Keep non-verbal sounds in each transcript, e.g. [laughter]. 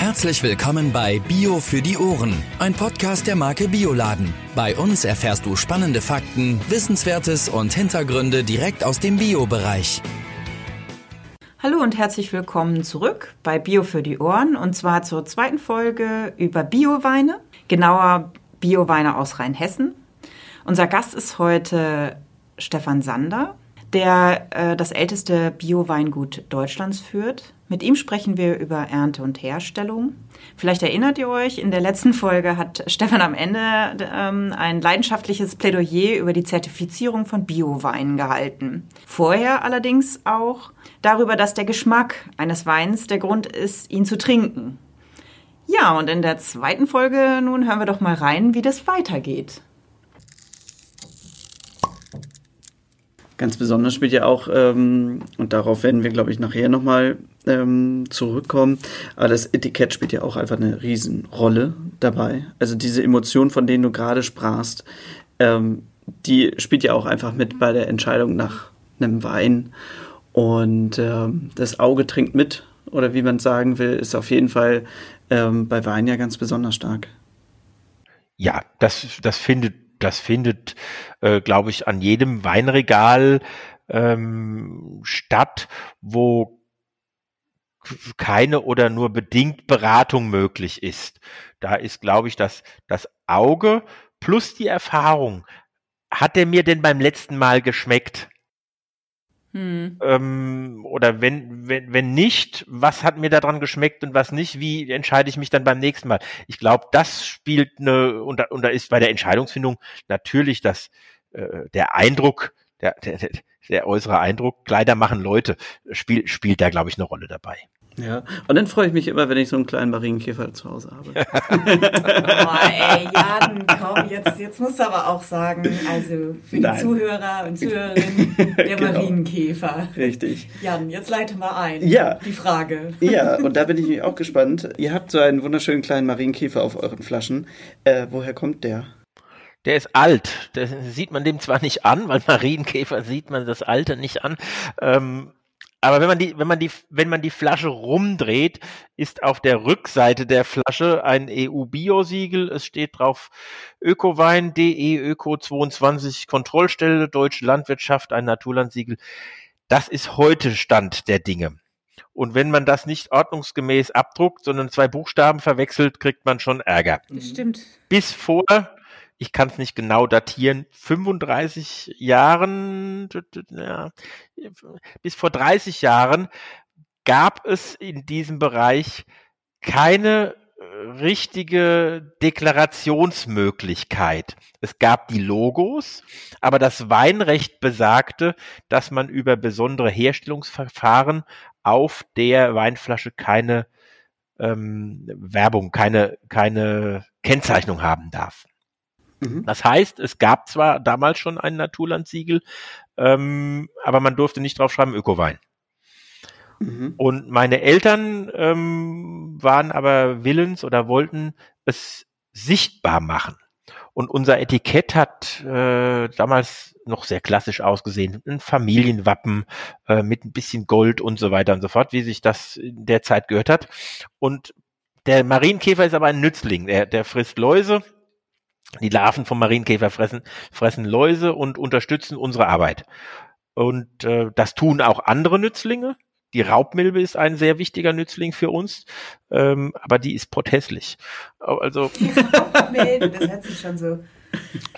Herzlich willkommen bei Bio für die Ohren, ein Podcast der Marke Bioladen. Bei uns erfährst du spannende Fakten, Wissenswertes und Hintergründe direkt aus dem Bio-Bereich. Hallo und herzlich willkommen zurück bei Bio für die Ohren und zwar zur zweiten Folge über Bioweine, genauer Bioweine aus Rheinhessen. Unser Gast ist heute Stefan Sander, der äh, das älteste Bio-Weingut Deutschlands führt. Mit ihm sprechen wir über Ernte und Herstellung. Vielleicht erinnert ihr euch, in der letzten Folge hat Stefan am Ende ähm, ein leidenschaftliches Plädoyer über die Zertifizierung von Bio-Weinen gehalten. Vorher allerdings auch darüber, dass der Geschmack eines Weins der Grund ist, ihn zu trinken. Ja, und in der zweiten Folge nun hören wir doch mal rein, wie das weitergeht. Ganz besonders spielt ja auch, ähm, und darauf werden wir, glaube ich, nachher nochmal ähm, zurückkommen, aber das Etikett spielt ja auch einfach eine Riesenrolle dabei. Also diese Emotion, von denen du gerade sprachst, ähm, die spielt ja auch einfach mit bei der Entscheidung nach einem Wein. Und ähm, das Auge trinkt mit, oder wie man sagen will, ist auf jeden Fall ähm, bei Wein ja ganz besonders stark. Ja, das, das findet das findet, äh, glaube ich, an jedem Weinregal ähm, statt, wo keine oder nur bedingt Beratung möglich ist. Da ist, glaube ich, das, das Auge plus die Erfahrung. Hat er mir denn beim letzten Mal geschmeckt? Hm. Ähm, oder wenn, wenn, wenn nicht, was hat mir daran geschmeckt und was nicht? Wie entscheide ich mich dann beim nächsten Mal? Ich glaube, das spielt eine, und da, und da ist bei der Entscheidungsfindung natürlich das, äh, der Eindruck, der, der, der äußere Eindruck, Kleider machen Leute, spielt, spielt da, glaube ich, eine Rolle dabei. Ja, und dann freue ich mich immer, wenn ich so einen kleinen Marienkäfer zu Hause habe. [laughs] oh, ey, Jan, komm, jetzt, jetzt musst du aber auch sagen, also für die Nein. Zuhörer und Zuhörerinnen, der genau. Marienkäfer. Richtig. Jan, jetzt leite mal ein. Ja. Die Frage. Ja, und da bin ich auch gespannt. Ihr habt so einen wunderschönen kleinen Marienkäfer auf euren Flaschen. Äh, woher kommt der? Der ist alt. Das sieht man dem zwar nicht an, weil Marienkäfer sieht man das Alter nicht an. Ähm, aber wenn man die, wenn man die, wenn man die Flasche rumdreht, ist auf der Rückseite der Flasche ein EU-Bio-Siegel. Es steht drauf Ökowein.de, Öko 22 Kontrollstelle, Deutsche Landwirtschaft, ein Naturlandsiegel. Das ist heute Stand der Dinge. Und wenn man das nicht ordnungsgemäß abdruckt, sondern zwei Buchstaben verwechselt, kriegt man schon Ärger. Das stimmt. Bis vor ich kann es nicht genau datieren, 35 Jahren, ja, bis vor 30 Jahren gab es in diesem Bereich keine äh, richtige Deklarationsmöglichkeit. Es gab die Logos, aber das Weinrecht besagte, dass man über besondere Herstellungsverfahren auf der Weinflasche keine ähm, Werbung, keine, keine Kennzeichnung haben darf. Mhm. Das heißt, es gab zwar damals schon ein Naturlandsiegel, ähm, aber man durfte nicht drauf schreiben Ökowein. Mhm. Und meine Eltern ähm, waren aber willens oder wollten es sichtbar machen. Und unser Etikett hat äh, damals noch sehr klassisch ausgesehen. Ein Familienwappen äh, mit ein bisschen Gold und so weiter und so fort, wie sich das in der Zeit gehört hat. Und der Marienkäfer ist aber ein Nützling. Der, der frisst Läuse, die Larven vom Marienkäfer fressen, fressen Läuse und unterstützen unsere Arbeit. Und äh, das tun auch andere Nützlinge. Die Raubmilbe ist ein sehr wichtiger Nützling für uns, ähm, aber die ist pothässlich. Also [laughs] Raubmilbe, das hört sich schon so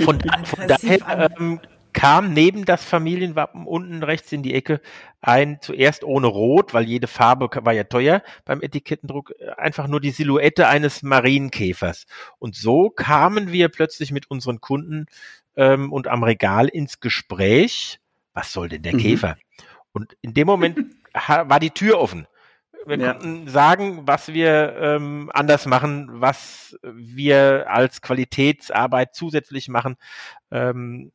von, von daher ähm, kam neben das Familienwappen unten rechts in die Ecke ein, zuerst ohne Rot, weil jede Farbe war ja teuer beim Etikettendruck, äh, einfach nur die Silhouette eines Marienkäfers. Und so kamen wir plötzlich mit unseren Kunden ähm, und am Regal ins Gespräch, was soll denn der mhm. Käfer? Und in dem Moment [laughs] war die Tür offen. Wir ja. konnten sagen, was wir ähm, anders machen, was wir als Qualitätsarbeit zusätzlich machen. Ähm,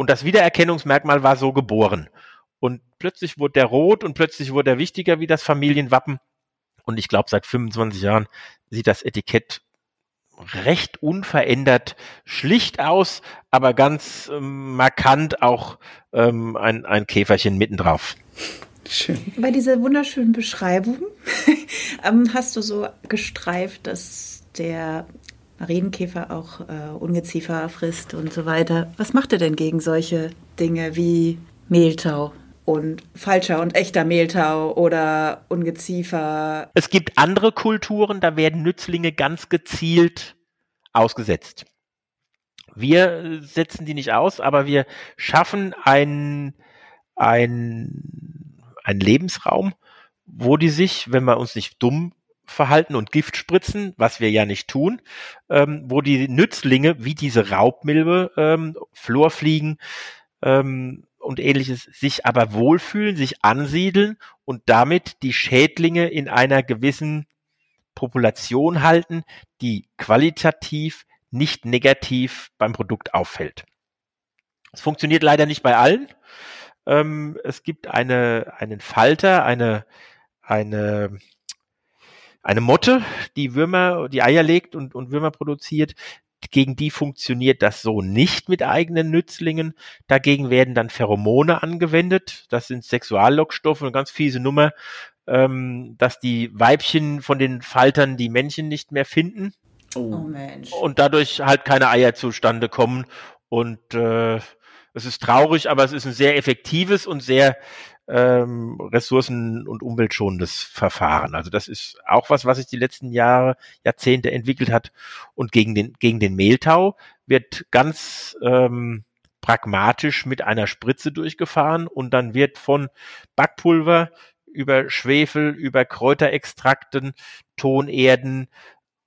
und das Wiedererkennungsmerkmal war so geboren. Und plötzlich wurde der rot und plötzlich wurde er wichtiger wie das Familienwappen. Und ich glaube, seit 25 Jahren sieht das Etikett recht unverändert schlicht aus, aber ganz ähm, markant auch ähm, ein, ein Käferchen mittendrauf. Schön. Bei dieser wunderschönen Beschreibung [laughs] ähm, hast du so gestreift, dass der Marienkäfer auch äh, Ungeziefer frisst und so weiter. Was macht er denn gegen solche Dinge wie Mehltau? und falscher und echter Mehltau oder Ungeziefer. Es gibt andere Kulturen, da werden Nützlinge ganz gezielt ausgesetzt. Wir setzen die nicht aus, aber wir schaffen einen ein, Lebensraum, wo die sich, wenn wir uns nicht dumm verhalten und Gift spritzen, was wir ja nicht tun, ähm, wo die Nützlinge wie diese Raubmilbe, ähm, Florfliegen, ähm, und ähnliches sich aber wohlfühlen, sich ansiedeln und damit die Schädlinge in einer gewissen Population halten, die qualitativ nicht negativ beim Produkt auffällt. Es funktioniert leider nicht bei allen. Ähm, es gibt eine, einen Falter, eine, eine, eine Motte, die Würmer, die Eier legt und, und Würmer produziert, gegen die funktioniert das so nicht mit eigenen Nützlingen. Dagegen werden dann Pheromone angewendet. Das sind Sexuallockstoffe, eine ganz fiese Nummer, ähm, dass die Weibchen von den Faltern die Männchen nicht mehr finden. Oh, oh Mensch. Und dadurch halt keine Eier zustande kommen. Und äh, es ist traurig, aber es ist ein sehr effektives und sehr ähm, ressourcen- und umweltschonendes Verfahren. Also das ist auch was, was sich die letzten Jahre, Jahrzehnte entwickelt hat. Und gegen den, gegen den Mehltau wird ganz ähm, pragmatisch mit einer Spritze durchgefahren und dann wird von Backpulver über Schwefel, über Kräuterextrakten, Tonerden,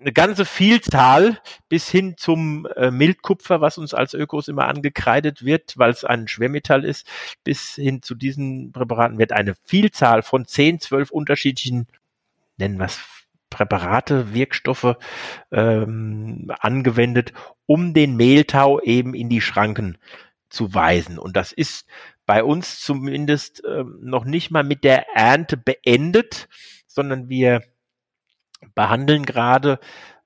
eine ganze Vielzahl bis hin zum äh, Mildkupfer, was uns als Ökos immer angekreidet wird, weil es ein Schwermetall ist, bis hin zu diesen Präparaten wird eine Vielzahl von 10, 12 unterschiedlichen, nennen wir es Präparate, Wirkstoffe ähm, angewendet, um den Mehltau eben in die Schranken zu weisen. Und das ist bei uns zumindest ähm, noch nicht mal mit der Ernte beendet, sondern wir behandeln gerade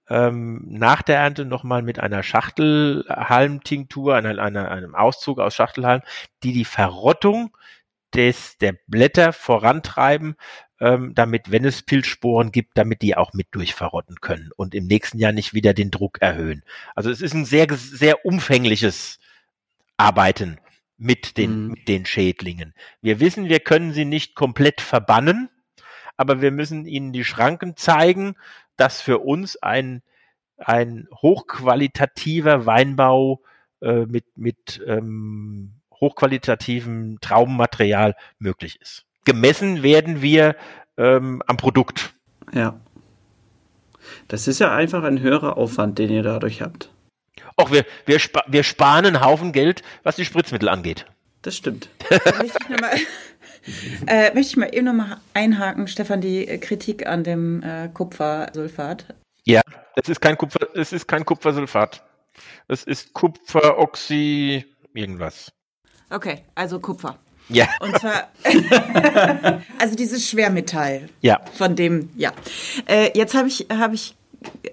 ähm, nach der Ernte nochmal mit einer Schachtelhalmtinktur, einer, einer, einem Auszug aus Schachtelhalm, die die Verrottung des, der Blätter vorantreiben, ähm, damit, wenn es Pilzsporen gibt, damit die auch mit durchverrotten können und im nächsten Jahr nicht wieder den Druck erhöhen. Also es ist ein sehr, sehr umfängliches Arbeiten mit den, mhm. mit den Schädlingen. Wir wissen, wir können sie nicht komplett verbannen, aber wir müssen ihnen die Schranken zeigen, dass für uns ein, ein hochqualitativer Weinbau äh, mit, mit ähm, hochqualitativem Traubenmaterial möglich ist. Gemessen werden wir ähm, am Produkt. Ja. Das ist ja einfach ein höherer Aufwand, den ihr dadurch habt. Auch wir, wir, spa wir sparen einen Haufen Geld, was die Spritzmittel angeht. Das stimmt. Äh, möchte ich mal eben nochmal einhaken, Stefan, die Kritik an dem äh, Kupfersulfat. Ja, es ist kein Kupfer, es ist kein Kupfersulfat. Es ist Kupferoxy irgendwas. Okay, also Kupfer. Ja. Und zwar, [laughs] also dieses Schwermetall. Ja. Von dem, ja. Äh, jetzt habe ich, hab ich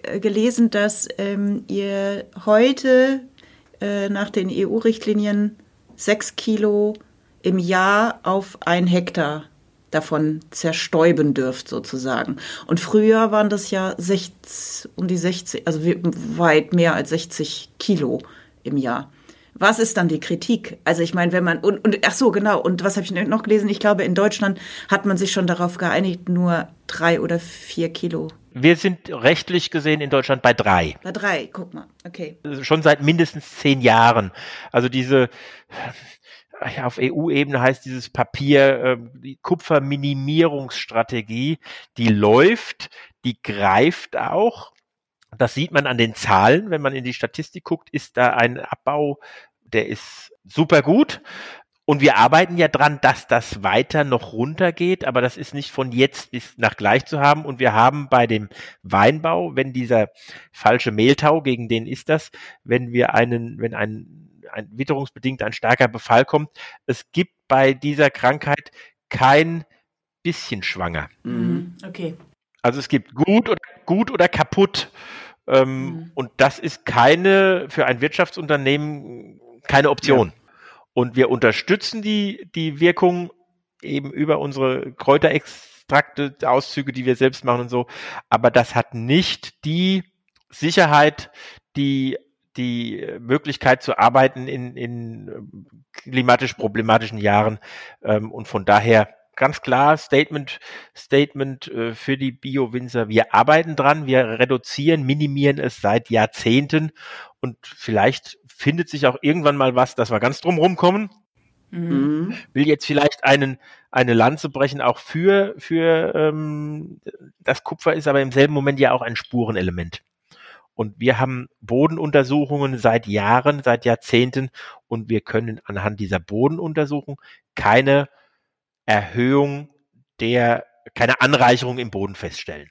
äh, gelesen, dass ähm, ihr heute äh, nach den EU-Richtlinien sechs Kilo im Jahr auf ein Hektar davon zerstäuben dürft sozusagen. Und früher waren das ja 60, um die 60, also weit mehr als 60 Kilo im Jahr. Was ist dann die Kritik? Also ich meine, wenn man und, und ach so genau und was habe ich noch gelesen? Ich glaube, in Deutschland hat man sich schon darauf geeinigt, nur drei oder vier Kilo. Wir sind rechtlich gesehen in Deutschland bei drei. Bei drei, guck mal, okay. Schon seit mindestens zehn Jahren. Also diese auf EU-Ebene heißt dieses Papier äh, die Kupferminimierungsstrategie, die läuft, die greift auch. Das sieht man an den Zahlen, wenn man in die Statistik guckt, ist da ein Abbau, der ist super gut. Und wir arbeiten ja dran, dass das weiter noch runtergeht, aber das ist nicht von jetzt bis nach gleich zu haben. Und wir haben bei dem Weinbau, wenn dieser falsche Mehltau, gegen den ist das, wenn wir einen, wenn ein ein witterungsbedingt ein starker Befall kommt. Es gibt bei dieser Krankheit kein bisschen schwanger. Mhm. Okay. Also es gibt gut oder gut oder kaputt. Ähm, mhm. Und das ist keine für ein Wirtschaftsunternehmen keine Option. Ja. Und wir unterstützen die, die Wirkung eben über unsere Kräuterextrakte, Auszüge, die wir selbst machen und so. Aber das hat nicht die Sicherheit, die die Möglichkeit zu arbeiten in, in klimatisch problematischen Jahren. Ähm, und von daher ganz klar Statement, Statement äh, für die Bio-Winzer. Wir arbeiten dran, wir reduzieren, minimieren es seit Jahrzehnten und vielleicht findet sich auch irgendwann mal was, dass wir ganz drum rumkommen. Mhm. Will jetzt vielleicht einen, eine Lanze brechen, auch für, für ähm, das Kupfer ist aber im selben Moment ja auch ein Spurenelement. Und wir haben Bodenuntersuchungen seit Jahren, seit Jahrzehnten und wir können anhand dieser Bodenuntersuchung keine Erhöhung der, keine Anreicherung im Boden feststellen.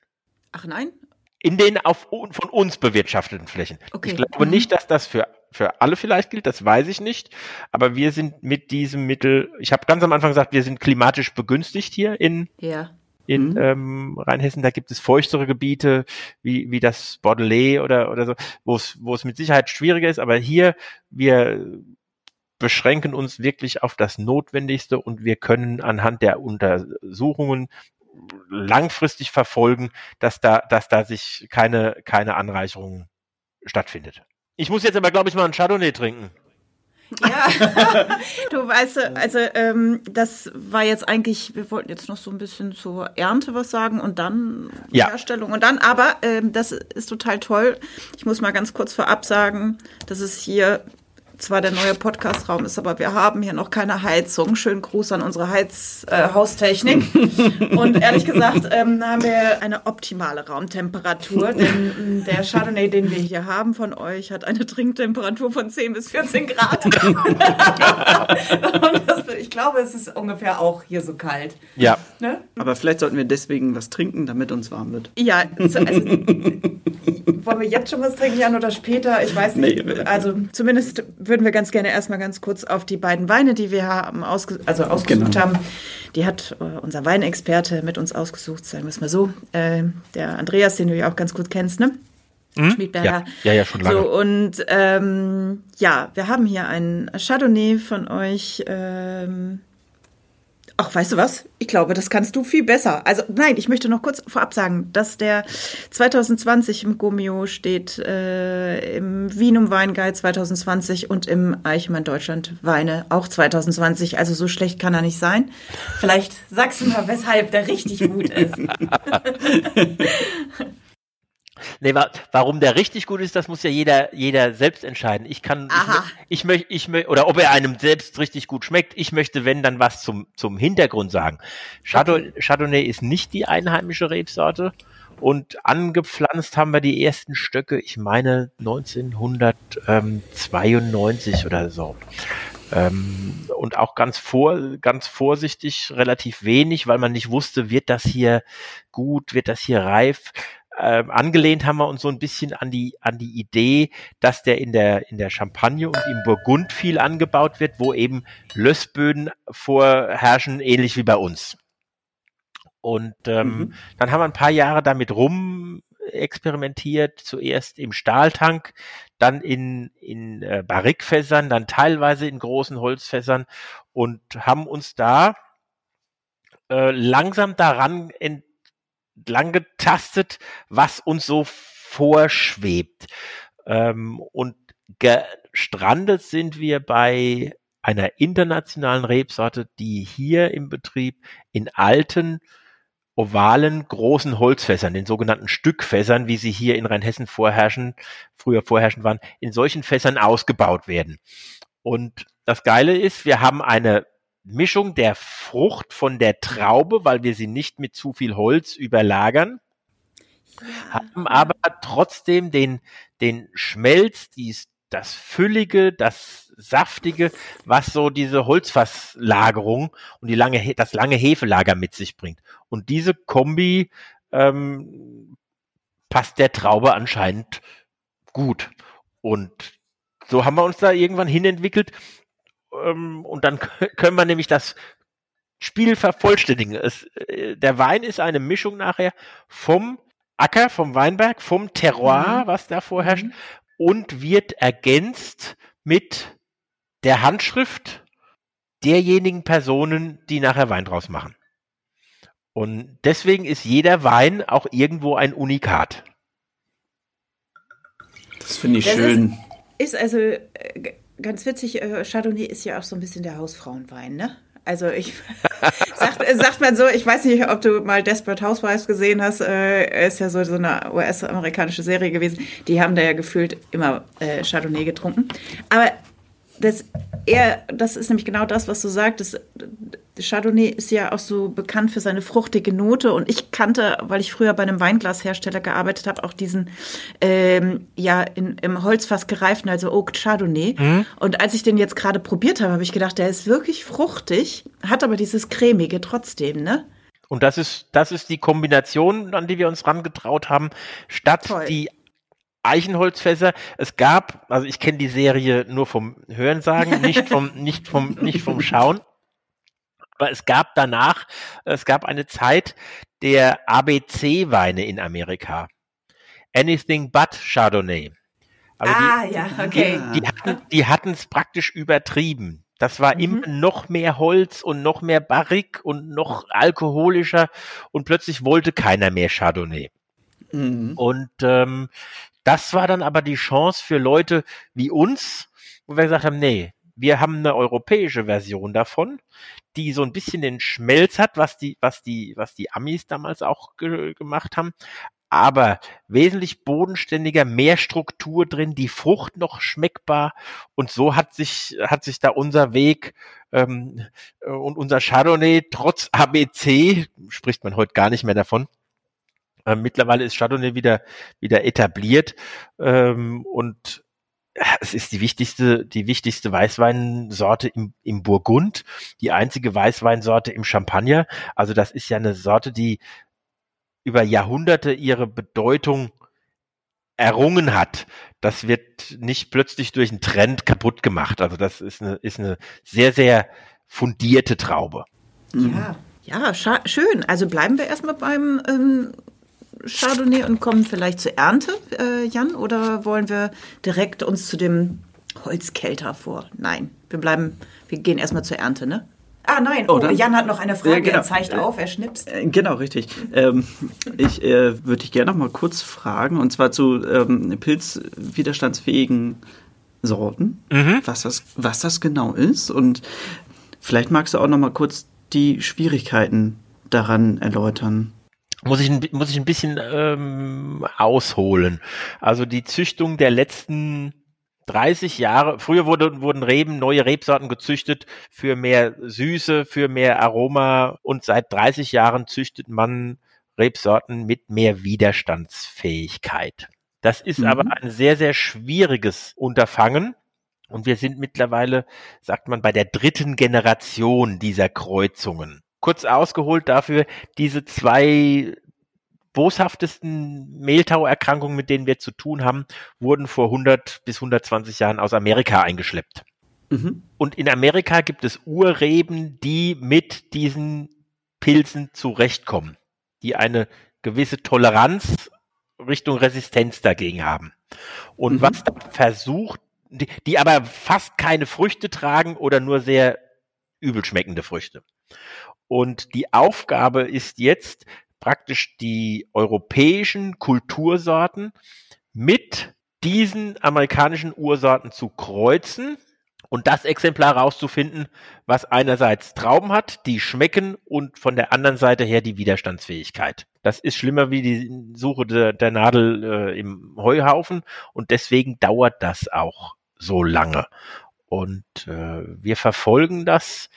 Ach nein? In den auf, von uns bewirtschafteten Flächen. Okay. Ich glaube mhm. nicht, dass das für, für alle vielleicht gilt, das weiß ich nicht. Aber wir sind mit diesem Mittel, ich habe ganz am Anfang gesagt, wir sind klimatisch begünstigt hier in, ja. In mhm. ähm, Rheinhessen. Da gibt es feuchtere Gebiete, wie, wie das Bordelais oder, oder so, wo es, wo es mit Sicherheit schwieriger ist. Aber hier, wir beschränken uns wirklich auf das Notwendigste und wir können anhand der Untersuchungen langfristig verfolgen, dass da, dass da sich keine, keine Anreicherung stattfindet. Ich muss jetzt aber, glaube ich, mal einen Chardonnay trinken. Ja, [laughs] du weißt, also ähm, das war jetzt eigentlich, wir wollten jetzt noch so ein bisschen zur Ernte was sagen und dann ja. Herstellung und dann, aber ähm, das ist total toll. Ich muss mal ganz kurz vorab sagen, dass es hier zwar der neue Podcastraum ist, aber wir haben hier noch keine Heizung. Schönen Gruß an unsere Heiz, äh, Haustechnik. [laughs] Und ehrlich gesagt ähm, haben wir eine optimale Raumtemperatur, denn der Chardonnay, den wir hier haben von euch, hat eine Trinktemperatur von 10 bis 14 Grad. [laughs] Und das, ich glaube, es ist ungefähr auch hier so kalt. Ja. Ne? Aber vielleicht sollten wir deswegen was trinken, damit uns warm wird. Ja, also, [laughs] wollen wir jetzt schon was trinken, Jan, oder später? Ich weiß nicht. Nee, also zumindest würden wir ganz gerne erstmal ganz kurz auf die beiden Weine, die wir haben, ausge also ausgesucht genau. haben. Die hat äh, unser Weinexperte mit uns ausgesucht, sagen wir es mal so. Äh, der Andreas, den du ja auch ganz gut kennst, ne? Hm? Schmiedberger. Ja, ja, ja, schon lange. So, und ähm, ja, wir haben hier ein Chardonnay von euch. Ähm, Ach, weißt du was? Ich glaube, das kannst du viel besser. Also nein, ich möchte noch kurz vorab sagen, dass der 2020 im Gomio steht, äh, im Wienum Weinguide 2020 und im Eichmann Deutschland Weine auch 2020. Also so schlecht kann er nicht sein. Vielleicht sagst du mal, weshalb der richtig gut ist. [laughs] Nee, wa warum der richtig gut ist, das muss ja jeder, jeder selbst entscheiden. Ich kann, Aha. ich, möchte, ich möchte, oder ob er einem selbst richtig gut schmeckt. Ich möchte, wenn, dann was zum, zum Hintergrund sagen. Chardonnay. Chardonnay ist nicht die einheimische Rebsorte. Und angepflanzt haben wir die ersten Stöcke, ich meine 1992 oder so. Ähm, und auch ganz vor, ganz vorsichtig, relativ wenig, weil man nicht wusste, wird das hier gut, wird das hier reif äh, angelehnt haben wir uns so ein bisschen an die an die Idee, dass der in der in der Champagne und im Burgund viel angebaut wird, wo eben Lössböden vorherrschen, ähnlich wie bei uns. Und ähm, mhm. dann haben wir ein paar Jahre damit rum experimentiert, zuerst im Stahltank, dann in, in äh, Barrikfässern, dann teilweise in großen Holzfässern und haben uns da äh, langsam daran ent lang getastet, was uns so vorschwebt. Ähm, und gestrandet sind wir bei einer internationalen Rebsorte, die hier im Betrieb in alten, ovalen, großen Holzfässern, den sogenannten Stückfässern, wie sie hier in Rheinhessen vorherrschen, früher vorherrschen waren, in solchen Fässern ausgebaut werden. Und das Geile ist, wir haben eine Mischung der Frucht von der Traube, weil wir sie nicht mit zu viel Holz überlagern, ja. haben aber trotzdem den, den Schmelz, dies, das Füllige, das Saftige, was so diese Holzfasslagerung und die lange, das lange Hefelager mit sich bringt. Und diese Kombi ähm, passt der Traube anscheinend gut. Und so haben wir uns da irgendwann hinentwickelt, ähm, und dann [laughs] können wir nämlich das Spiel vervollständigen. Es, äh, der Wein ist eine Mischung nachher vom Acker, vom Weinberg, vom Terroir, mhm. was da vorherrscht, mhm. und wird ergänzt mit der Handschrift derjenigen Personen, die nachher Wein draus machen. Und deswegen ist jeder Wein auch irgendwo ein Unikat. Das finde ich Das schön. Ist also äh, ganz witzig, äh, Chardonnay ist ja auch so ein bisschen der Hausfrauenwein, ne? Also ich [laughs] sagt, äh, sagt man so, ich weiß nicht, ob du mal Desperate Housewives gesehen hast, äh, ist ja so, so eine US-amerikanische Serie gewesen. Die haben da ja gefühlt immer äh, Chardonnay getrunken. Aber das eher, das ist nämlich genau das, was du sagtest. Chardonnay ist ja auch so bekannt für seine fruchtige Note und ich kannte, weil ich früher bei einem Weinglashersteller gearbeitet habe, auch diesen ähm, ja in, im Holzfass gereiften, also Oak Chardonnay. Und als ich den jetzt gerade probiert habe, habe ich gedacht, der ist wirklich fruchtig, hat aber dieses cremige trotzdem, ne? Und das ist, das ist die Kombination, an die wir uns rangetraut haben, statt Toll. die Eichenholzfässer. Es gab, also ich kenne die Serie nur vom Hörensagen, [laughs] nicht vom, nicht vom, nicht vom Schauen. Aber es gab danach, es gab eine Zeit der ABC-Weine in Amerika. Anything but Chardonnay. Also die, ja, okay. Die hatten, es praktisch übertrieben. Das war immer noch mehr Holz und noch mehr Barrik und noch alkoholischer und plötzlich wollte keiner mehr Chardonnay. Mhm. Und ähm, das war dann aber die Chance für Leute wie uns, wo wir gesagt haben, nee, wir haben eine europäische Version davon, die so ein bisschen den Schmelz hat, was die, was die, was die Amis damals auch ge gemacht haben, aber wesentlich bodenständiger, mehr Struktur drin, die Frucht noch schmeckbar und so hat sich hat sich da unser Weg ähm, äh, und unser Chardonnay trotz ABC spricht man heute gar nicht mehr davon. Ähm, mittlerweile ist Chardonnay wieder wieder etabliert ähm, und ja, es ist die wichtigste, die wichtigste Weißweinsorte im, im Burgund, die einzige Weißweinsorte im Champagner. Also das ist ja eine Sorte, die über Jahrhunderte ihre Bedeutung errungen hat. Das wird nicht plötzlich durch einen Trend kaputt gemacht. Also das ist eine, ist eine sehr, sehr fundierte Traube. Ja, ja, schön. Also bleiben wir erstmal beim ähm, Chardonnay und kommen vielleicht zur Ernte, äh, Jan, oder wollen wir direkt uns zu dem Holzkelter vor? Nein, wir bleiben, wir gehen erstmal zur Ernte, ne? Ah nein, oh, Oh, Jan hat noch eine Frage, Ja, genau. er zeigt auf, er schnipst. Äh, Genau, richtig. Ähm, ich äh, würde dich gerne noch mal kurz fragen, und zwar zu ähm, pilzwiderstandsfähigen Sorten, was, das, was das genau ist. Und vielleicht magst du auch noch mal kurz die Schwierigkeiten daran erläutern. Muss ich, muss ich ein bisschen ähm, ausholen. Also die Züchtung der letzten 30 Jahre, früher wurde, wurden Reben, neue Rebsorten gezüchtet für mehr Süße, für mehr Aroma und seit 30 Jahren züchtet man Rebsorten mit mehr Widerstandsfähigkeit. Das ist Mhm. aber ein sehr, sehr schwieriges Unterfangen. Und wir sind mittlerweile, sagt man, bei der dritten Generation dieser Kreuzungen. Kurz ausgeholt dafür, diese zwei boshaftesten Mehltauerkrankungen, mit denen wir zu tun haben, wurden vor 100 bis 120 Jahren aus Amerika eingeschleppt. Mhm. Und in Amerika gibt es Urreben, die mit diesen Pilzen zurechtkommen, die eine gewisse Toleranz Richtung Resistenz dagegen haben. Und Mhm. was da versucht, die, die aber fast keine Früchte tragen oder nur sehr übel schmeckende Früchte. Und die Aufgabe ist jetzt praktisch die europäischen Kultursorten mit diesen amerikanischen Ursorten zu kreuzen und das Exemplar rauszufinden, was einerseits Trauben hat, die schmecken und von der anderen Seite her die Widerstandsfähigkeit. Das ist schlimmer wie die Suche der, der Nadel äh, im Heuhaufen und deswegen dauert das auch so lange. Und äh, wir verfolgen das,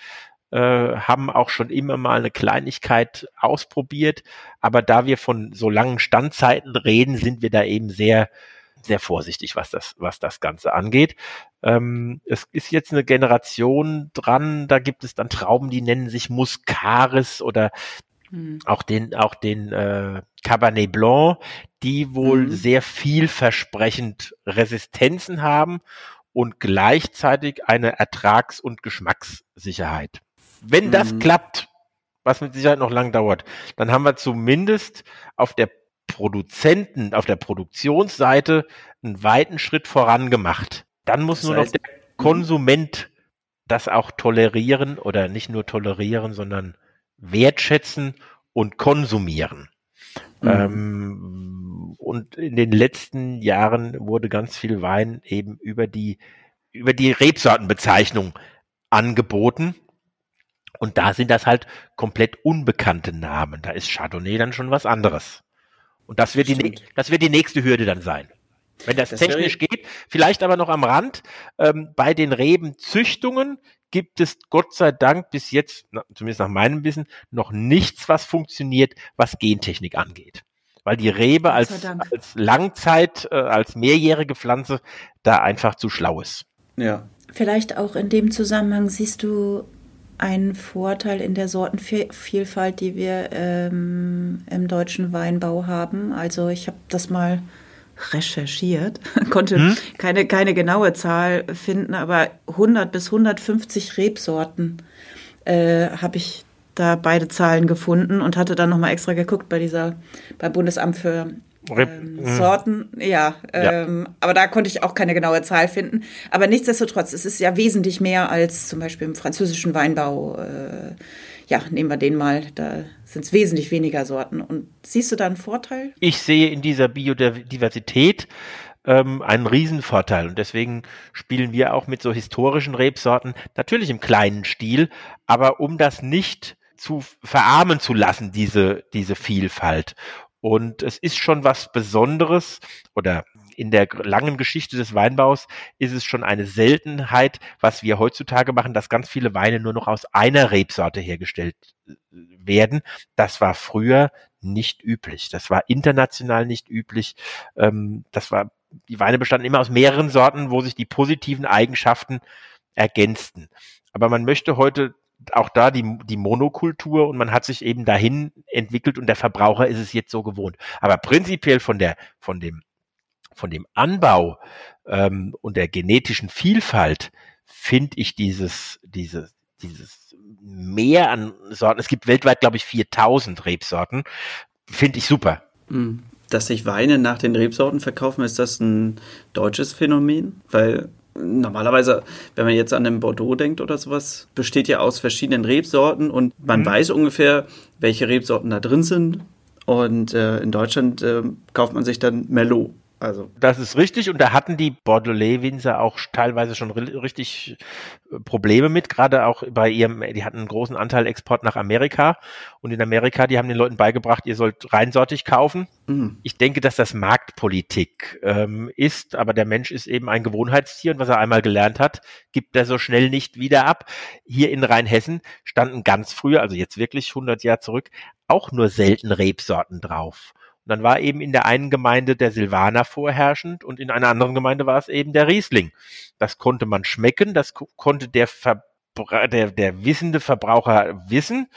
äh, haben auch schon immer mal eine Kleinigkeit ausprobiert, aber da wir von so langen Standzeiten reden, sind wir da eben sehr sehr vorsichtig, was das, was das Ganze angeht. Ähm, es ist jetzt eine Generation dran, da gibt es dann Trauben, die nennen sich Muscaris oder Hm. auch den, auch den äh, Cabernet Blanc, die wohl Mhm. sehr vielversprechend Resistenzen haben und gleichzeitig eine Ertrags- und Geschmackssicherheit. Wenn das Mhm. klappt, was mit Sicherheit noch lang dauert, dann haben wir zumindest auf der Produzenten, auf der Produktionsseite einen weiten Schritt voran gemacht. Dann muss Das nur noch heißt- der Konsument das auch tolerieren oder nicht nur tolerieren, sondern wertschätzen und konsumieren. Mhm. Ähm, und in den letzten Jahren wurde ganz viel Wein eben über die, über die Rebsortenbezeichnung angeboten. Und da sind das halt komplett unbekannte Namen. Da ist Chardonnay dann schon was anderes. Und das wird, die, das wird die nächste Hürde dann sein. Wenn das, das technisch geht, vielleicht aber noch am Rand, ähm, bei den Rebenzüchtungen gibt es Gott sei Dank bis jetzt, zumindest nach meinem Wissen, noch nichts, was funktioniert, was Gentechnik angeht. Weil die Rebe als, als Langzeit, äh, als mehrjährige Pflanze da einfach zu schlau ist. Ja. Vielleicht auch in dem Zusammenhang siehst du einen Vorteil in der Sortenvielfalt, die wir ähm, im deutschen Weinbau haben. Also ich habe das mal recherchiert, [laughs] konnte hm? keine, keine genaue Zahl finden, aber 100 bis 150 Rebsorten äh, habe ich da beide Zahlen gefunden und hatte dann nochmal extra geguckt bei dieser, beim Bundesamt für ähm, hm. Sorten, ja, ähm, ja, aber da konnte ich auch keine genaue Zahl finden. Aber nichtsdestotrotz, es ist ja wesentlich mehr als zum Beispiel im französischen Weinbau. Äh, ja, nehmen wir den mal, da sind es wesentlich weniger Sorten. Und siehst du da einen Vorteil? Ich sehe in dieser Biodiversität ähm, einen Riesenvorteil. Und deswegen spielen wir auch mit so historischen Rebsorten, natürlich im kleinen Stil, aber um das nicht zu verarmen zu lassen, diese, diese Vielfalt. Und es ist schon was Besonderes oder in der langen Geschichte des Weinbaus ist es schon eine Seltenheit, was wir heutzutage machen, dass ganz viele Weine nur noch aus einer Rebsorte hergestellt äh, werden. Das war früher nicht üblich. Das war international nicht üblich. Ähm, das war, die Weine bestanden immer aus mehreren Sorten, wo sich die positiven Eigenschaften ergänzten. Aber man möchte heute auch da die, die Monokultur und man hat sich eben dahin entwickelt und der Verbraucher ist es jetzt so gewohnt. Aber prinzipiell von der, von dem von dem Anbau ähm, und der genetischen Vielfalt finde ich dieses, dieses, dieses Mehr an Sorten. Es gibt weltweit, glaube ich, 4000 Rebsorten. Finde ich super. Hm. Dass sich Weine nach den Rebsorten verkaufen, ist das ein deutsches Phänomen? Weil normalerweise, wenn man jetzt an den Bordeaux denkt oder sowas, besteht ja aus verschiedenen Rebsorten und man mhm. weiß ungefähr, welche Rebsorten da drin sind. Und äh, in Deutschland äh, kauft man sich dann Merlot. Also. Das ist richtig und da hatten die Bordelais-Winzer auch teilweise schon richtig äh, Probleme mit, gerade auch bei ihrem, die hatten einen großen Anteil Export nach Amerika und in Amerika, die haben den Leuten beigebracht, ihr sollt reinsortig kaufen. Mhm. Ich denke, dass das Marktpolitik ähm, ist, aber der Mensch ist eben ein Gewohnheitstier und was er einmal gelernt hat, gibt er so schnell nicht wieder ab. Hier in Rheinhessen standen ganz früher, also jetzt wirklich 100 Jahre zurück, auch nur selten Rebsorten drauf. Und dann war eben in der einen Gemeinde der Silvaner vorherrschend und in einer anderen Gemeinde war es eben der Riesling. Das konnte man schmecken, das konnte der Ver der, der wissende Verbraucher wissen,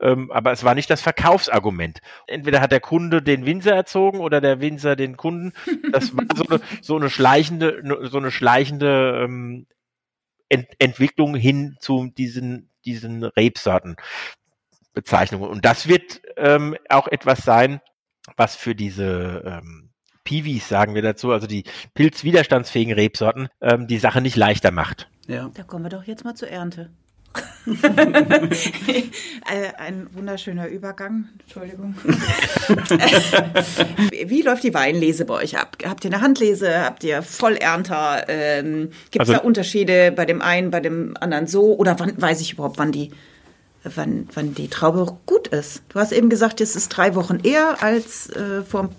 ähm, aber es war nicht das Verkaufsargument. Entweder hat der Kunde den Winzer erzogen oder der Winzer den Kunden. Das war so eine, so eine schleichende, so eine schleichende ähm, Ent Entwicklung hin zu diesen, diesen Rebsortenbezeichnungen. Und das wird ähm, auch etwas sein, was für diese ähm, Piwis, sagen wir dazu, also die pilzwiderstandsfähigen Rebsorten, ähm, die Sache nicht leichter macht. Ja. Da kommen wir doch jetzt mal zur Ernte. [laughs] Ein wunderschöner Übergang. Entschuldigung. [laughs] Wie läuft die Weinlese bei euch ab? Habt ihr eine Handlese? Habt ihr Vollernter? Ähm, Gibt es also, da Unterschiede bei dem einen, bei dem anderen so? Oder wann weiß ich überhaupt, wann die wann, wann die Traube gut ist. Du hast eben gesagt, es ist drei Wochen eher als äh, vor,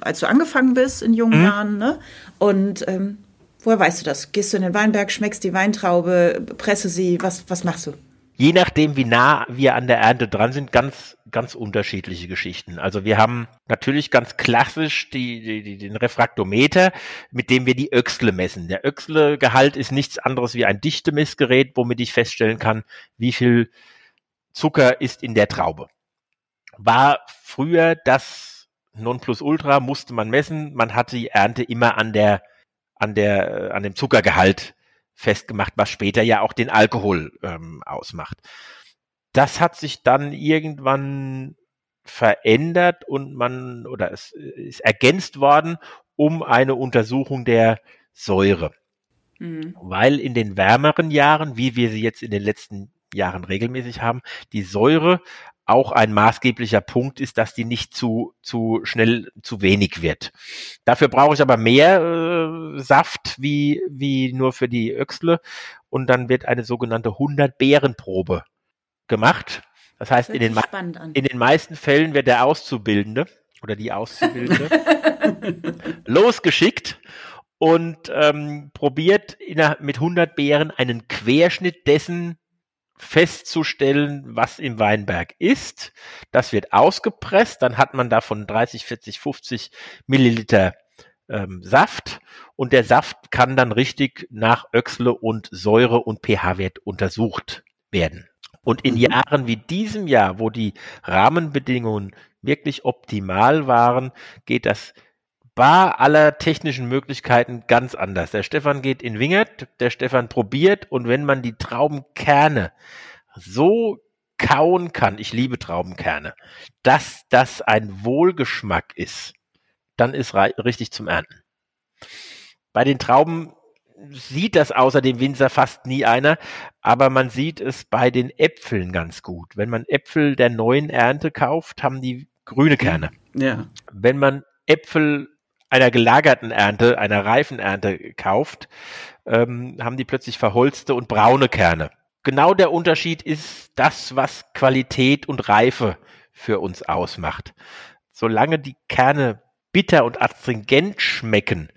als du angefangen bist in jungen mhm. Jahren. Ne? Und ähm, woher weißt du das? Gehst du in den Weinberg, schmeckst die Weintraube, presse sie, was, was machst du? Je nachdem, wie nah wir an der Ernte dran sind, ganz, ganz unterschiedliche Geschichten. Also wir haben natürlich ganz klassisch die, die, die, den Refraktometer, mit dem wir die Öxle messen. Der Öxle-Gehalt ist nichts anderes wie ein Dichtemessgerät, womit ich feststellen kann, wie viel Zucker ist in der Traube. War früher das Nonplusultra, musste man messen. Man hatte die Ernte immer an der, an der, an dem Zuckergehalt festgemacht, was später ja auch den Alkohol ähm, ausmacht. Das hat sich dann irgendwann verändert und man oder es ist ergänzt worden um eine Untersuchung der Säure. Mhm. Weil in den wärmeren Jahren, wie wir sie jetzt in den letzten Jahren regelmäßig haben, die Säure auch ein maßgeblicher Punkt ist, dass die nicht zu, zu schnell zu wenig wird. Dafür brauche ich aber mehr äh, Saft wie, wie nur für die Öchsle und dann wird eine sogenannte 100-Beeren-Probe gemacht. Das heißt, in den, in den meisten Fällen wird der Auszubildende oder die Auszubildende [laughs] losgeschickt und ähm, probiert in, mit 100 Beeren einen Querschnitt dessen festzustellen, was im Weinberg ist. Das wird ausgepresst, dann hat man davon 30, 40, 50 Milliliter ähm, Saft und der Saft kann dann richtig nach Öchsle und Säure und pH-Wert untersucht werden. Und in mhm. Jahren wie diesem Jahr, wo die Rahmenbedingungen wirklich optimal waren, geht das bar aller technischen Möglichkeiten ganz anders. Der Stefan geht in Wingert, der Stefan probiert und wenn man die Traubenkerne so kauen kann, ich liebe Traubenkerne, dass das ein Wohlgeschmack ist, dann ist richtig zum Ernten. Bei den Trauben sieht das außer dem Winzer fast nie einer, aber man sieht es bei den Äpfeln ganz gut. Wenn man Äpfel der neuen Ernte kauft, haben die grüne Kerne. Ja. Wenn man Äpfel einer gelagerten Ernte, einer reifen Ernte kauft, ähm, haben die plötzlich verholzte und braune Kerne. Genau der Unterschied ist das, was Qualität und Reife für uns ausmacht. Solange die Kerne bitter und astringent schmecken,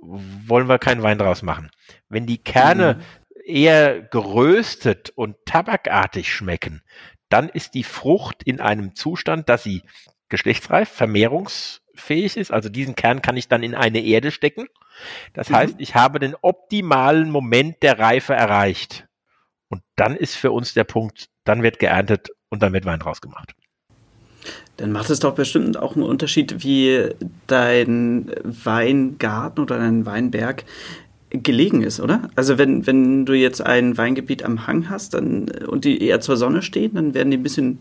wollen wir keinen Wein draus machen. Wenn die Kerne mhm. eher geröstet und tabakartig schmecken, dann ist die Frucht in einem Zustand, dass sie geschlechtsreif, vermehrungsfähig ist. Also diesen Kern kann ich dann in eine Erde stecken. Das mhm. heißt, ich habe den optimalen Moment der Reife erreicht. Und dann ist für uns der Punkt, dann wird geerntet und dann wird Wein draus gemacht. Dann macht es doch bestimmt auch einen Unterschied, wie dein Weingarten oder dein Weinberg gelegen ist, oder? Also wenn, wenn du jetzt ein Weingebiet am Hang hast dann, und die eher zur Sonne stehen, dann werden die ein bisschen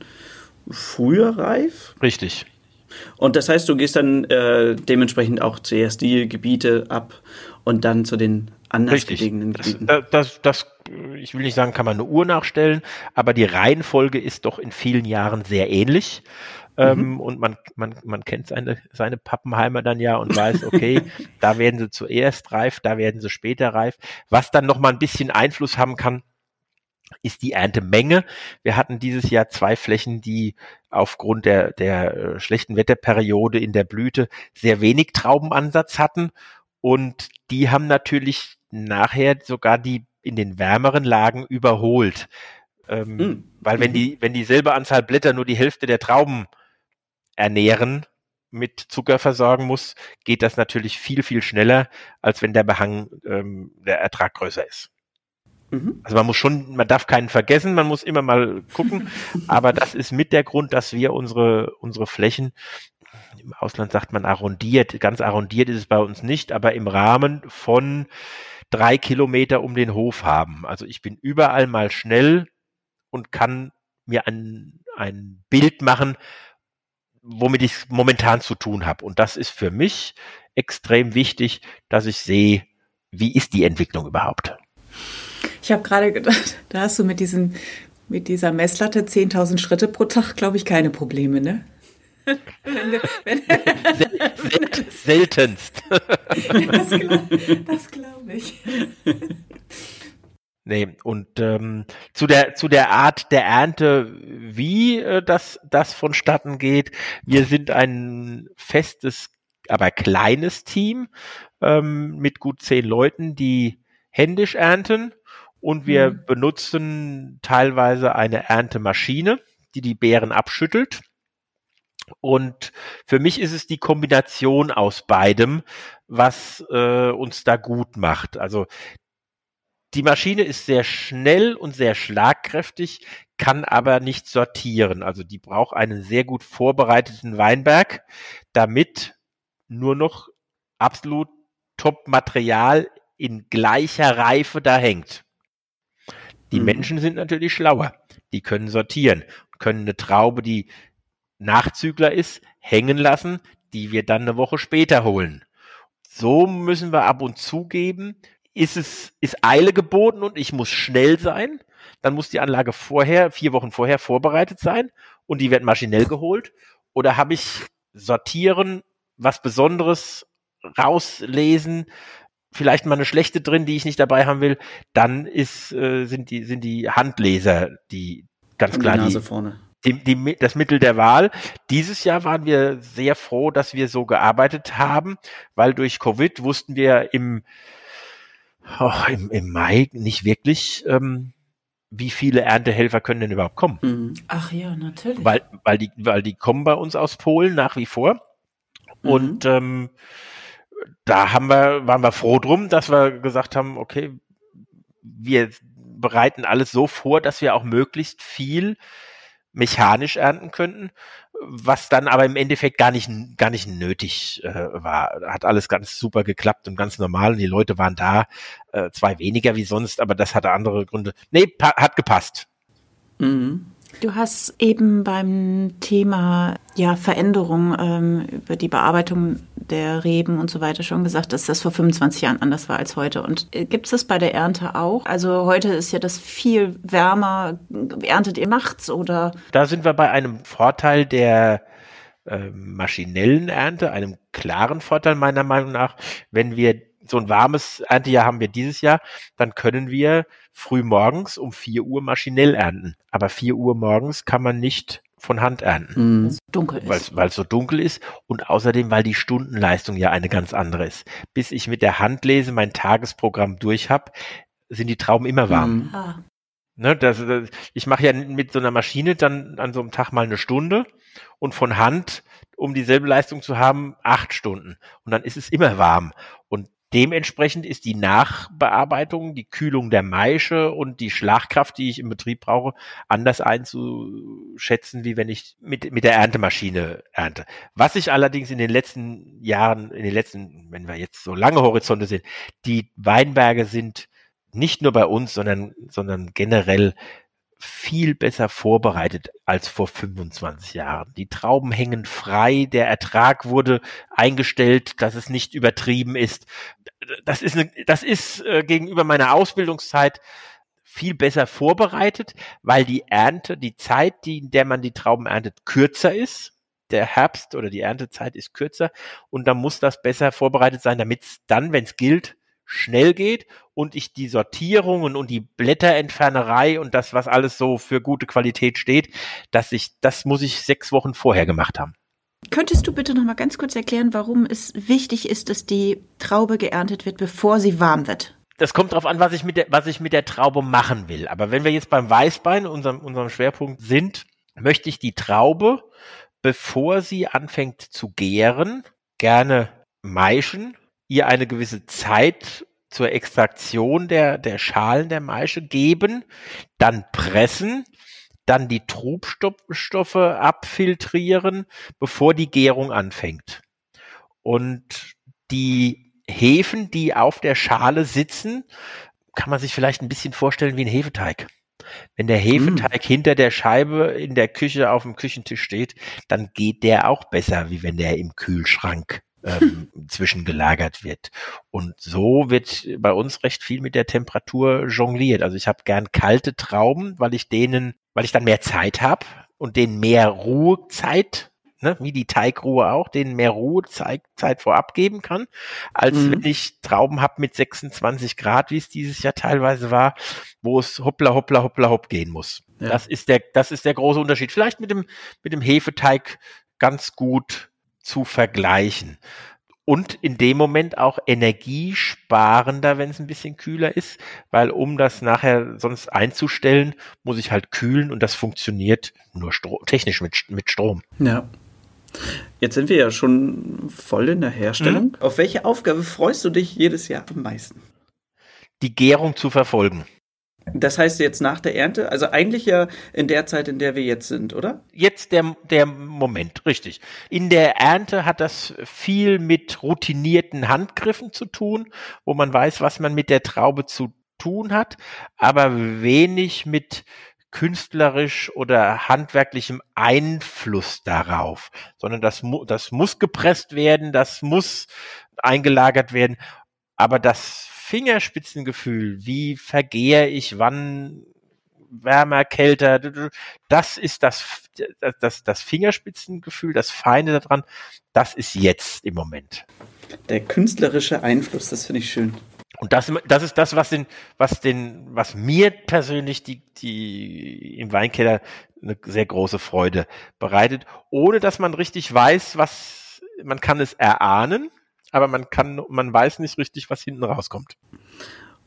früher reif. Richtig. Und das heißt, du gehst dann äh, dementsprechend auch zuerst die Gebiete ab und dann zu den anders Richtig. gelegenen Gebieten. Das, das, das, ich will nicht sagen, kann man eine Uhr nachstellen, aber die Reihenfolge ist doch in vielen Jahren sehr ähnlich. Ähm, mhm. und man, man, man kennt seine, seine Pappenheimer dann ja und weiß, okay, [laughs] da werden sie zuerst reif, da werden sie später reif. Was dann nochmal ein bisschen Einfluss haben kann, ist die Erntemenge. Wir hatten dieses Jahr zwei Flächen, die aufgrund der, der äh, schlechten Wetterperiode in der Blüte sehr wenig Traubenansatz hatten. Und die haben natürlich nachher sogar die in den wärmeren Lagen überholt. Ähm, mhm. Weil wenn die, wenn dieselbe Anzahl Blätter nur die Hälfte der Trauben ernähren, mit Zucker versorgen muss, geht das natürlich viel, viel schneller, als wenn der Behang, ähm, der Ertrag größer ist. Mhm. Also man muss schon, man darf keinen vergessen, man muss immer mal gucken. [laughs] aber das ist mit der Grund, dass wir unsere, unsere Flächen, im Ausland sagt man arrondiert, ganz arrondiert ist es bei uns nicht, aber im Rahmen von drei Kilometer um den Hof haben. Also ich bin überall mal schnell und kann mir ein, ein Bild machen, womit ich momentan zu tun habe. Und das ist für mich extrem wichtig, dass ich sehe, wie ist die Entwicklung überhaupt. Ich habe gerade gedacht, [laughs] da hast du mit, diesen, mit dieser Messlatte 10.000 Schritte pro Tag, glaube ich, keine Probleme, ne? Seltenst. das glaube glaub ich. Nee, und ähm, zu der zu der Art der Ernte, wie äh, das das vonstatten geht. Wir sind ein festes, aber kleines Team ähm, mit gut zehn Leuten, die händisch ernten und wir mhm. benutzen teilweise eine Erntemaschine, die die Beeren abschüttelt. Und für mich ist es die Kombination aus beidem, was äh, uns da gut macht. Also die Maschine ist sehr schnell und sehr schlagkräftig, kann aber nicht sortieren. Also die braucht einen sehr gut vorbereiteten Weinberg, damit nur noch absolut Top-Material in gleicher Reife da hängt. Die mhm. Menschen sind natürlich schlauer. Die können sortieren, können eine Traube, die Nachzügler ist, hängen lassen, die wir dann eine Woche später holen. So müssen wir ab und zu geben. ist es, ist Eile geboten und ich muss schnell sein. Dann muss die Anlage vorher, vier Wochen vorher vorbereitet sein und die wird maschinell geholt. Oder habe ich sortieren, was Besonderes rauslesen, vielleicht mal eine schlechte drin, die ich nicht dabei haben will, dann ist, äh, sind die, sind die Handleser, die ganz klar die, vorne. Die, die, das Mittel der Wahl. Dieses Jahr waren wir sehr froh, dass wir so gearbeitet haben, weil durch Covid wussten wir im, oh, im, im Mai nicht wirklich, ähm, wie viele Erntehelfer können denn überhaupt kommen? Mhm. Ach ja, natürlich. Weil, weil, die, weil die kommen bei uns aus Polen nach wie vor. Mhm. Und ähm, da haben wir, waren wir froh drum, dass wir gesagt haben, okay, wir bereiten alles so vor, dass wir auch möglichst viel mechanisch ernten könnten, was dann aber im Endeffekt gar nicht, gar nicht nötig äh, war. Hat alles ganz super geklappt und ganz normal und die Leute waren da, äh, zwei weniger wie sonst, aber das hatte andere Gründe. Nee, hat gepasst. Mhm. Du hast eben beim Thema ja, Veränderung ähm, über die Bearbeitung der Reben und so weiter schon gesagt, dass das vor 25 Jahren anders war als heute. Und äh, gibt es das bei der Ernte auch? Also heute ist ja das viel wärmer. Erntet ihr nachts oder? Da sind wir bei einem Vorteil der äh, maschinellen Ernte, einem klaren Vorteil meiner Meinung nach, wenn wir so ein warmes Erntejahr haben wir dieses Jahr, dann können wir früh morgens um vier Uhr maschinell ernten. Aber vier Uhr morgens kann man nicht von Hand ernten. Mhm. Dunkel ist. Weil es so dunkel ist und außerdem, weil die Stundenleistung ja eine ganz andere ist. Bis ich mit der Hand lese, mein Tagesprogramm durch habe, sind die Trauben immer warm. Mhm. Ah. Ne, das, das, ich mache ja mit so einer Maschine dann an so einem Tag mal eine Stunde und von Hand, um dieselbe Leistung zu haben, acht Stunden. Und dann ist es immer warm. Und Dementsprechend ist die Nachbearbeitung, die Kühlung der Maische und die Schlagkraft, die ich im Betrieb brauche, anders einzuschätzen, wie wenn ich mit, mit der Erntemaschine ernte. Was ich allerdings in den letzten Jahren, in den letzten, wenn wir jetzt so lange Horizonte sehen, die Weinberge sind nicht nur bei uns, sondern, sondern generell viel besser vorbereitet als vor 25 Jahren. Die Trauben hängen frei, der Ertrag wurde eingestellt, dass es nicht übertrieben ist. Das ist, eine, das ist äh, gegenüber meiner Ausbildungszeit viel besser vorbereitet, weil die Ernte, die Zeit, die, in der man die Trauben erntet, kürzer ist. Der Herbst oder die Erntezeit ist kürzer und da muss das besser vorbereitet sein, damit es dann, wenn es gilt, schnell geht und ich die Sortierungen und die Blätterentfernerei und das, was alles so für gute Qualität steht, dass ich, das muss ich sechs Wochen vorher gemacht haben. Könntest du bitte noch mal ganz kurz erklären, warum es wichtig ist, dass die Traube geerntet wird, bevor sie warm wird? Das kommt darauf an, was ich mit der, was ich mit der Traube machen will. Aber wenn wir jetzt beim Weißbein, unserem, unserem Schwerpunkt sind, möchte ich die Traube, bevor sie anfängt zu gären, gerne maischen ihr eine gewisse Zeit zur Extraktion der, der Schalen der Maische geben, dann pressen, dann die Trubstoffe abfiltrieren, bevor die Gärung anfängt. Und die Hefen, die auf der Schale sitzen, kann man sich vielleicht ein bisschen vorstellen wie ein Hefeteig. Wenn der Hefeteig mm. hinter der Scheibe in der Küche auf dem Küchentisch steht, dann geht der auch besser, wie wenn der im Kühlschrank ähm, [laughs] zwischengelagert wird. Und so wird bei uns recht viel mit der Temperatur jongliert. Also ich habe gern kalte Trauben, weil ich denen, weil ich dann mehr Zeit habe und denen mehr Ruhezeit Ne, wie die Teigruhe auch, denen mehr Ruhezeit vorab geben kann, als mhm. wenn ich Trauben habe mit 26 Grad, wie es dieses Jahr teilweise war, wo es hoppla hoppla hoppla hopp gehen muss. Ja. Das ist der, das ist der große Unterschied. Vielleicht mit dem, mit dem Hefeteig ganz gut zu vergleichen. Und in dem Moment auch energiesparender, wenn es ein bisschen kühler ist, weil um das nachher sonst einzustellen, muss ich halt kühlen und das funktioniert nur technisch mit, mit Strom. Ja. Jetzt sind wir ja schon voll in der Herstellung. Mhm. Auf welche Aufgabe freust du dich jedes Jahr am meisten? Die Gärung zu verfolgen. Das heißt jetzt nach der Ernte, also eigentlich ja in der Zeit, in der wir jetzt sind, oder? Jetzt der, der Moment, richtig. In der Ernte hat das viel mit routinierten Handgriffen zu tun, wo man weiß, was man mit der Traube zu tun hat, aber wenig mit künstlerisch oder handwerklichem Einfluss darauf, sondern das, das muss gepresst werden, das muss eingelagert werden, aber das Fingerspitzengefühl, wie vergehe ich, wann wärmer, kälter, das ist das, das, das Fingerspitzengefühl, das Feine daran, das ist jetzt im Moment. Der künstlerische Einfluss, das finde ich schön. Und das, das ist das, was den, was den, was mir persönlich die, die im Weinkeller eine sehr große Freude bereitet, ohne dass man richtig weiß, was man kann es erahnen, aber man kann, man weiß nicht richtig, was hinten rauskommt.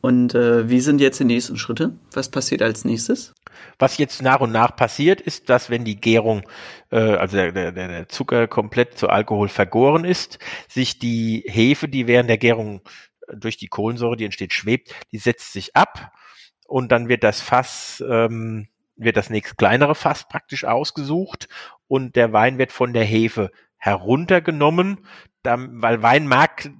Und äh, wie sind jetzt die nächsten Schritte? Was passiert als nächstes? Was jetzt nach und nach passiert, ist, dass wenn die Gärung, äh, also der, der, der Zucker komplett zu Alkohol vergoren ist, sich die Hefe, die während der Gärung durch die Kohlensäure, die entsteht, schwebt, die setzt sich ab und dann wird das Fass, ähm, wird das nächst kleinere Fass praktisch ausgesucht und der Wein wird von der Hefe heruntergenommen, weil Wein mag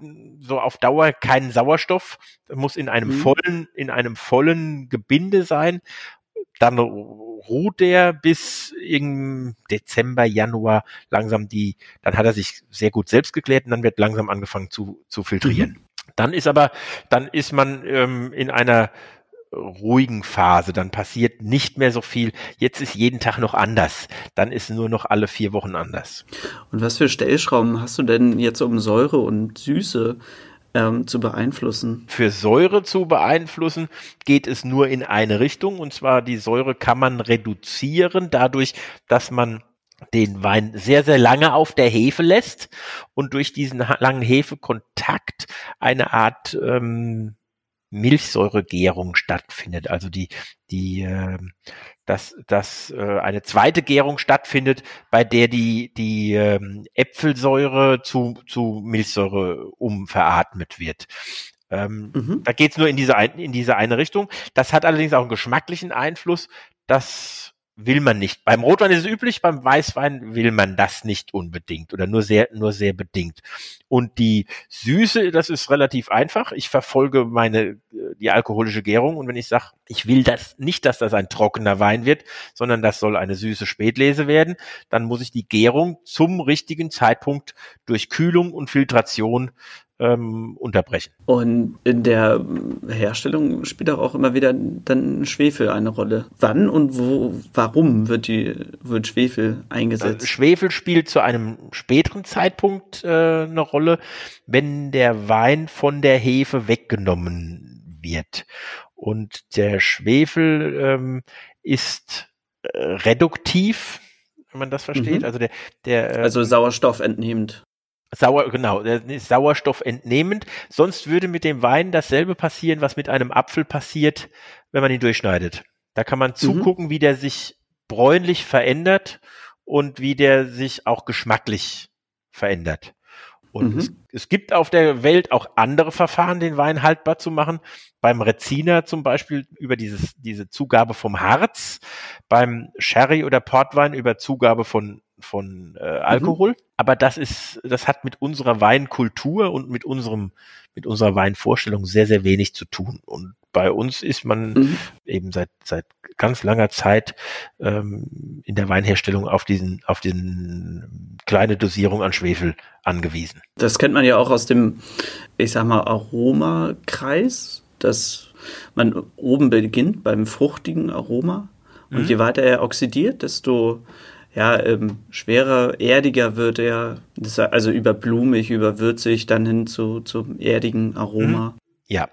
so auf Dauer keinen Sauerstoff, muss in einem mhm. vollen, in einem vollen Gebinde sein. Dann ruht der bis im Dezember, Januar langsam die, dann hat er sich sehr gut selbst geklärt und dann wird langsam angefangen zu, zu filtrieren. Mhm. Dann ist aber, dann ist man ähm, in einer ruhigen Phase, dann passiert nicht mehr so viel. Jetzt ist jeden Tag noch anders. Dann ist nur noch alle vier Wochen anders. Und was für Stellschrauben hast du denn jetzt, um Säure und Süße ähm, zu beeinflussen? Für Säure zu beeinflussen geht es nur in eine Richtung. Und zwar die Säure kann man reduzieren dadurch, dass man den Wein sehr, sehr lange auf der Hefe lässt und durch diesen langen Hefekontakt eine Art ähm, Milchsäuregärung stattfindet. Also die, die, äh, dass, dass äh, eine zweite Gärung stattfindet, bei der die, die ähm, Äpfelsäure zu, zu Milchsäure umveratmet wird. Ähm, mhm. Da geht's nur in diese, in diese eine Richtung. Das hat allerdings auch einen geschmacklichen Einfluss. Das will man nicht. Beim Rotwein ist es üblich, beim Weißwein will man das nicht unbedingt oder nur sehr, nur sehr bedingt. Und die Süße, das ist relativ einfach. Ich verfolge meine, äh, die alkoholische Gärung und wenn ich sage, ich will das nicht, dass das ein trockener Wein wird, sondern das soll eine süße Spätlese werden, dann muss ich die Gärung zum richtigen Zeitpunkt durch Kühlung und Filtration ähm, unterbrechen. Und in der Herstellung spielt auch immer wieder dann Schwefel eine Rolle. Wann und wo, warum wird die wird Schwefel eingesetzt? Also Schwefel spielt zu einem späteren Zeitpunkt äh, eine Rolle, wenn der Wein von der Hefe weggenommen wird. Und der Schwefel ähm, ist äh, reduktiv, wenn man das versteht. Mhm. Also der, der äh, also Sauerstoff entnehmend. Sauer, genau, der ist Sauerstoff entnehmend. Sonst würde mit dem Wein dasselbe passieren, was mit einem Apfel passiert, wenn man ihn durchschneidet. Da kann man mhm. zugucken, wie der sich bräunlich verändert und wie der sich auch geschmacklich verändert. Und mhm. es, es, gibt auf der Welt auch andere Verfahren, den Wein haltbar zu machen. Beim Reziner zum Beispiel über dieses, diese Zugabe vom Harz, beim Sherry oder Portwein über Zugabe von von äh, Alkohol. Mhm. Aber das ist, das hat mit unserer Weinkultur und mit unserem, mit unserer Weinvorstellung sehr, sehr wenig zu tun. Und bei uns ist man mhm. eben seit, seit ganz langer Zeit ähm, in der Weinherstellung auf diesen, auf diesen kleine Dosierung an Schwefel angewiesen. Das kennt man ja auch aus dem, ich sag mal, Aromakreis, dass man oben beginnt beim fruchtigen Aroma. Und mhm. je weiter er oxidiert, desto ja, ähm, schwerer, erdiger wird er, also über blumig, über würzig, dann hin zu, zum erdigen Aroma. Mhm. Ja.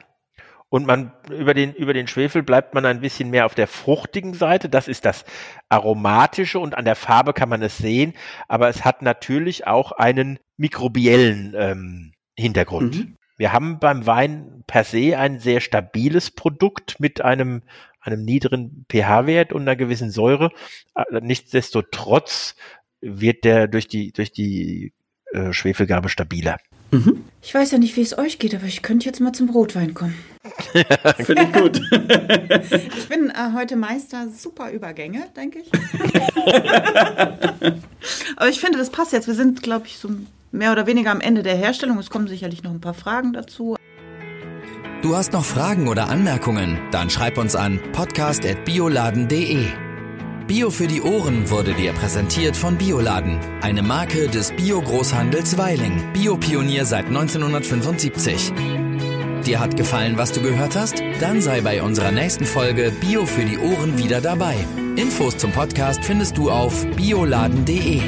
Und man, über den, über den Schwefel bleibt man ein bisschen mehr auf der fruchtigen Seite. Das ist das Aromatische und an der Farbe kann man es sehen. Aber es hat natürlich auch einen mikrobiellen ähm, Hintergrund. Mhm. Wir haben beim Wein per se ein sehr stabiles Produkt mit einem einem niedrigen pH-Wert und einer gewissen Säure. Äh, nichtsdestotrotz wird der durch die, durch die äh, Schwefelgabe stabiler. Mhm. Ich weiß ja nicht, wie es euch geht, aber ich könnte jetzt mal zum Rotwein kommen. [laughs] Finde ich gut. [laughs] ich bin äh, heute Meister super Übergänge, denke ich. [laughs] aber ich finde, das passt jetzt. Wir sind, glaube ich, so mehr oder weniger am Ende der Herstellung. Es kommen sicherlich noch ein paar Fragen dazu. Du hast noch Fragen oder Anmerkungen? Dann schreib uns an podcast.bioladen.de. Bio für die Ohren wurde dir präsentiert von Bioladen, eine Marke des Bio-Großhandels Weiling. Biopionier seit 1975. Dir hat gefallen, was du gehört hast? Dann sei bei unserer nächsten Folge Bio für die Ohren wieder dabei. Infos zum Podcast findest du auf bioladen.de.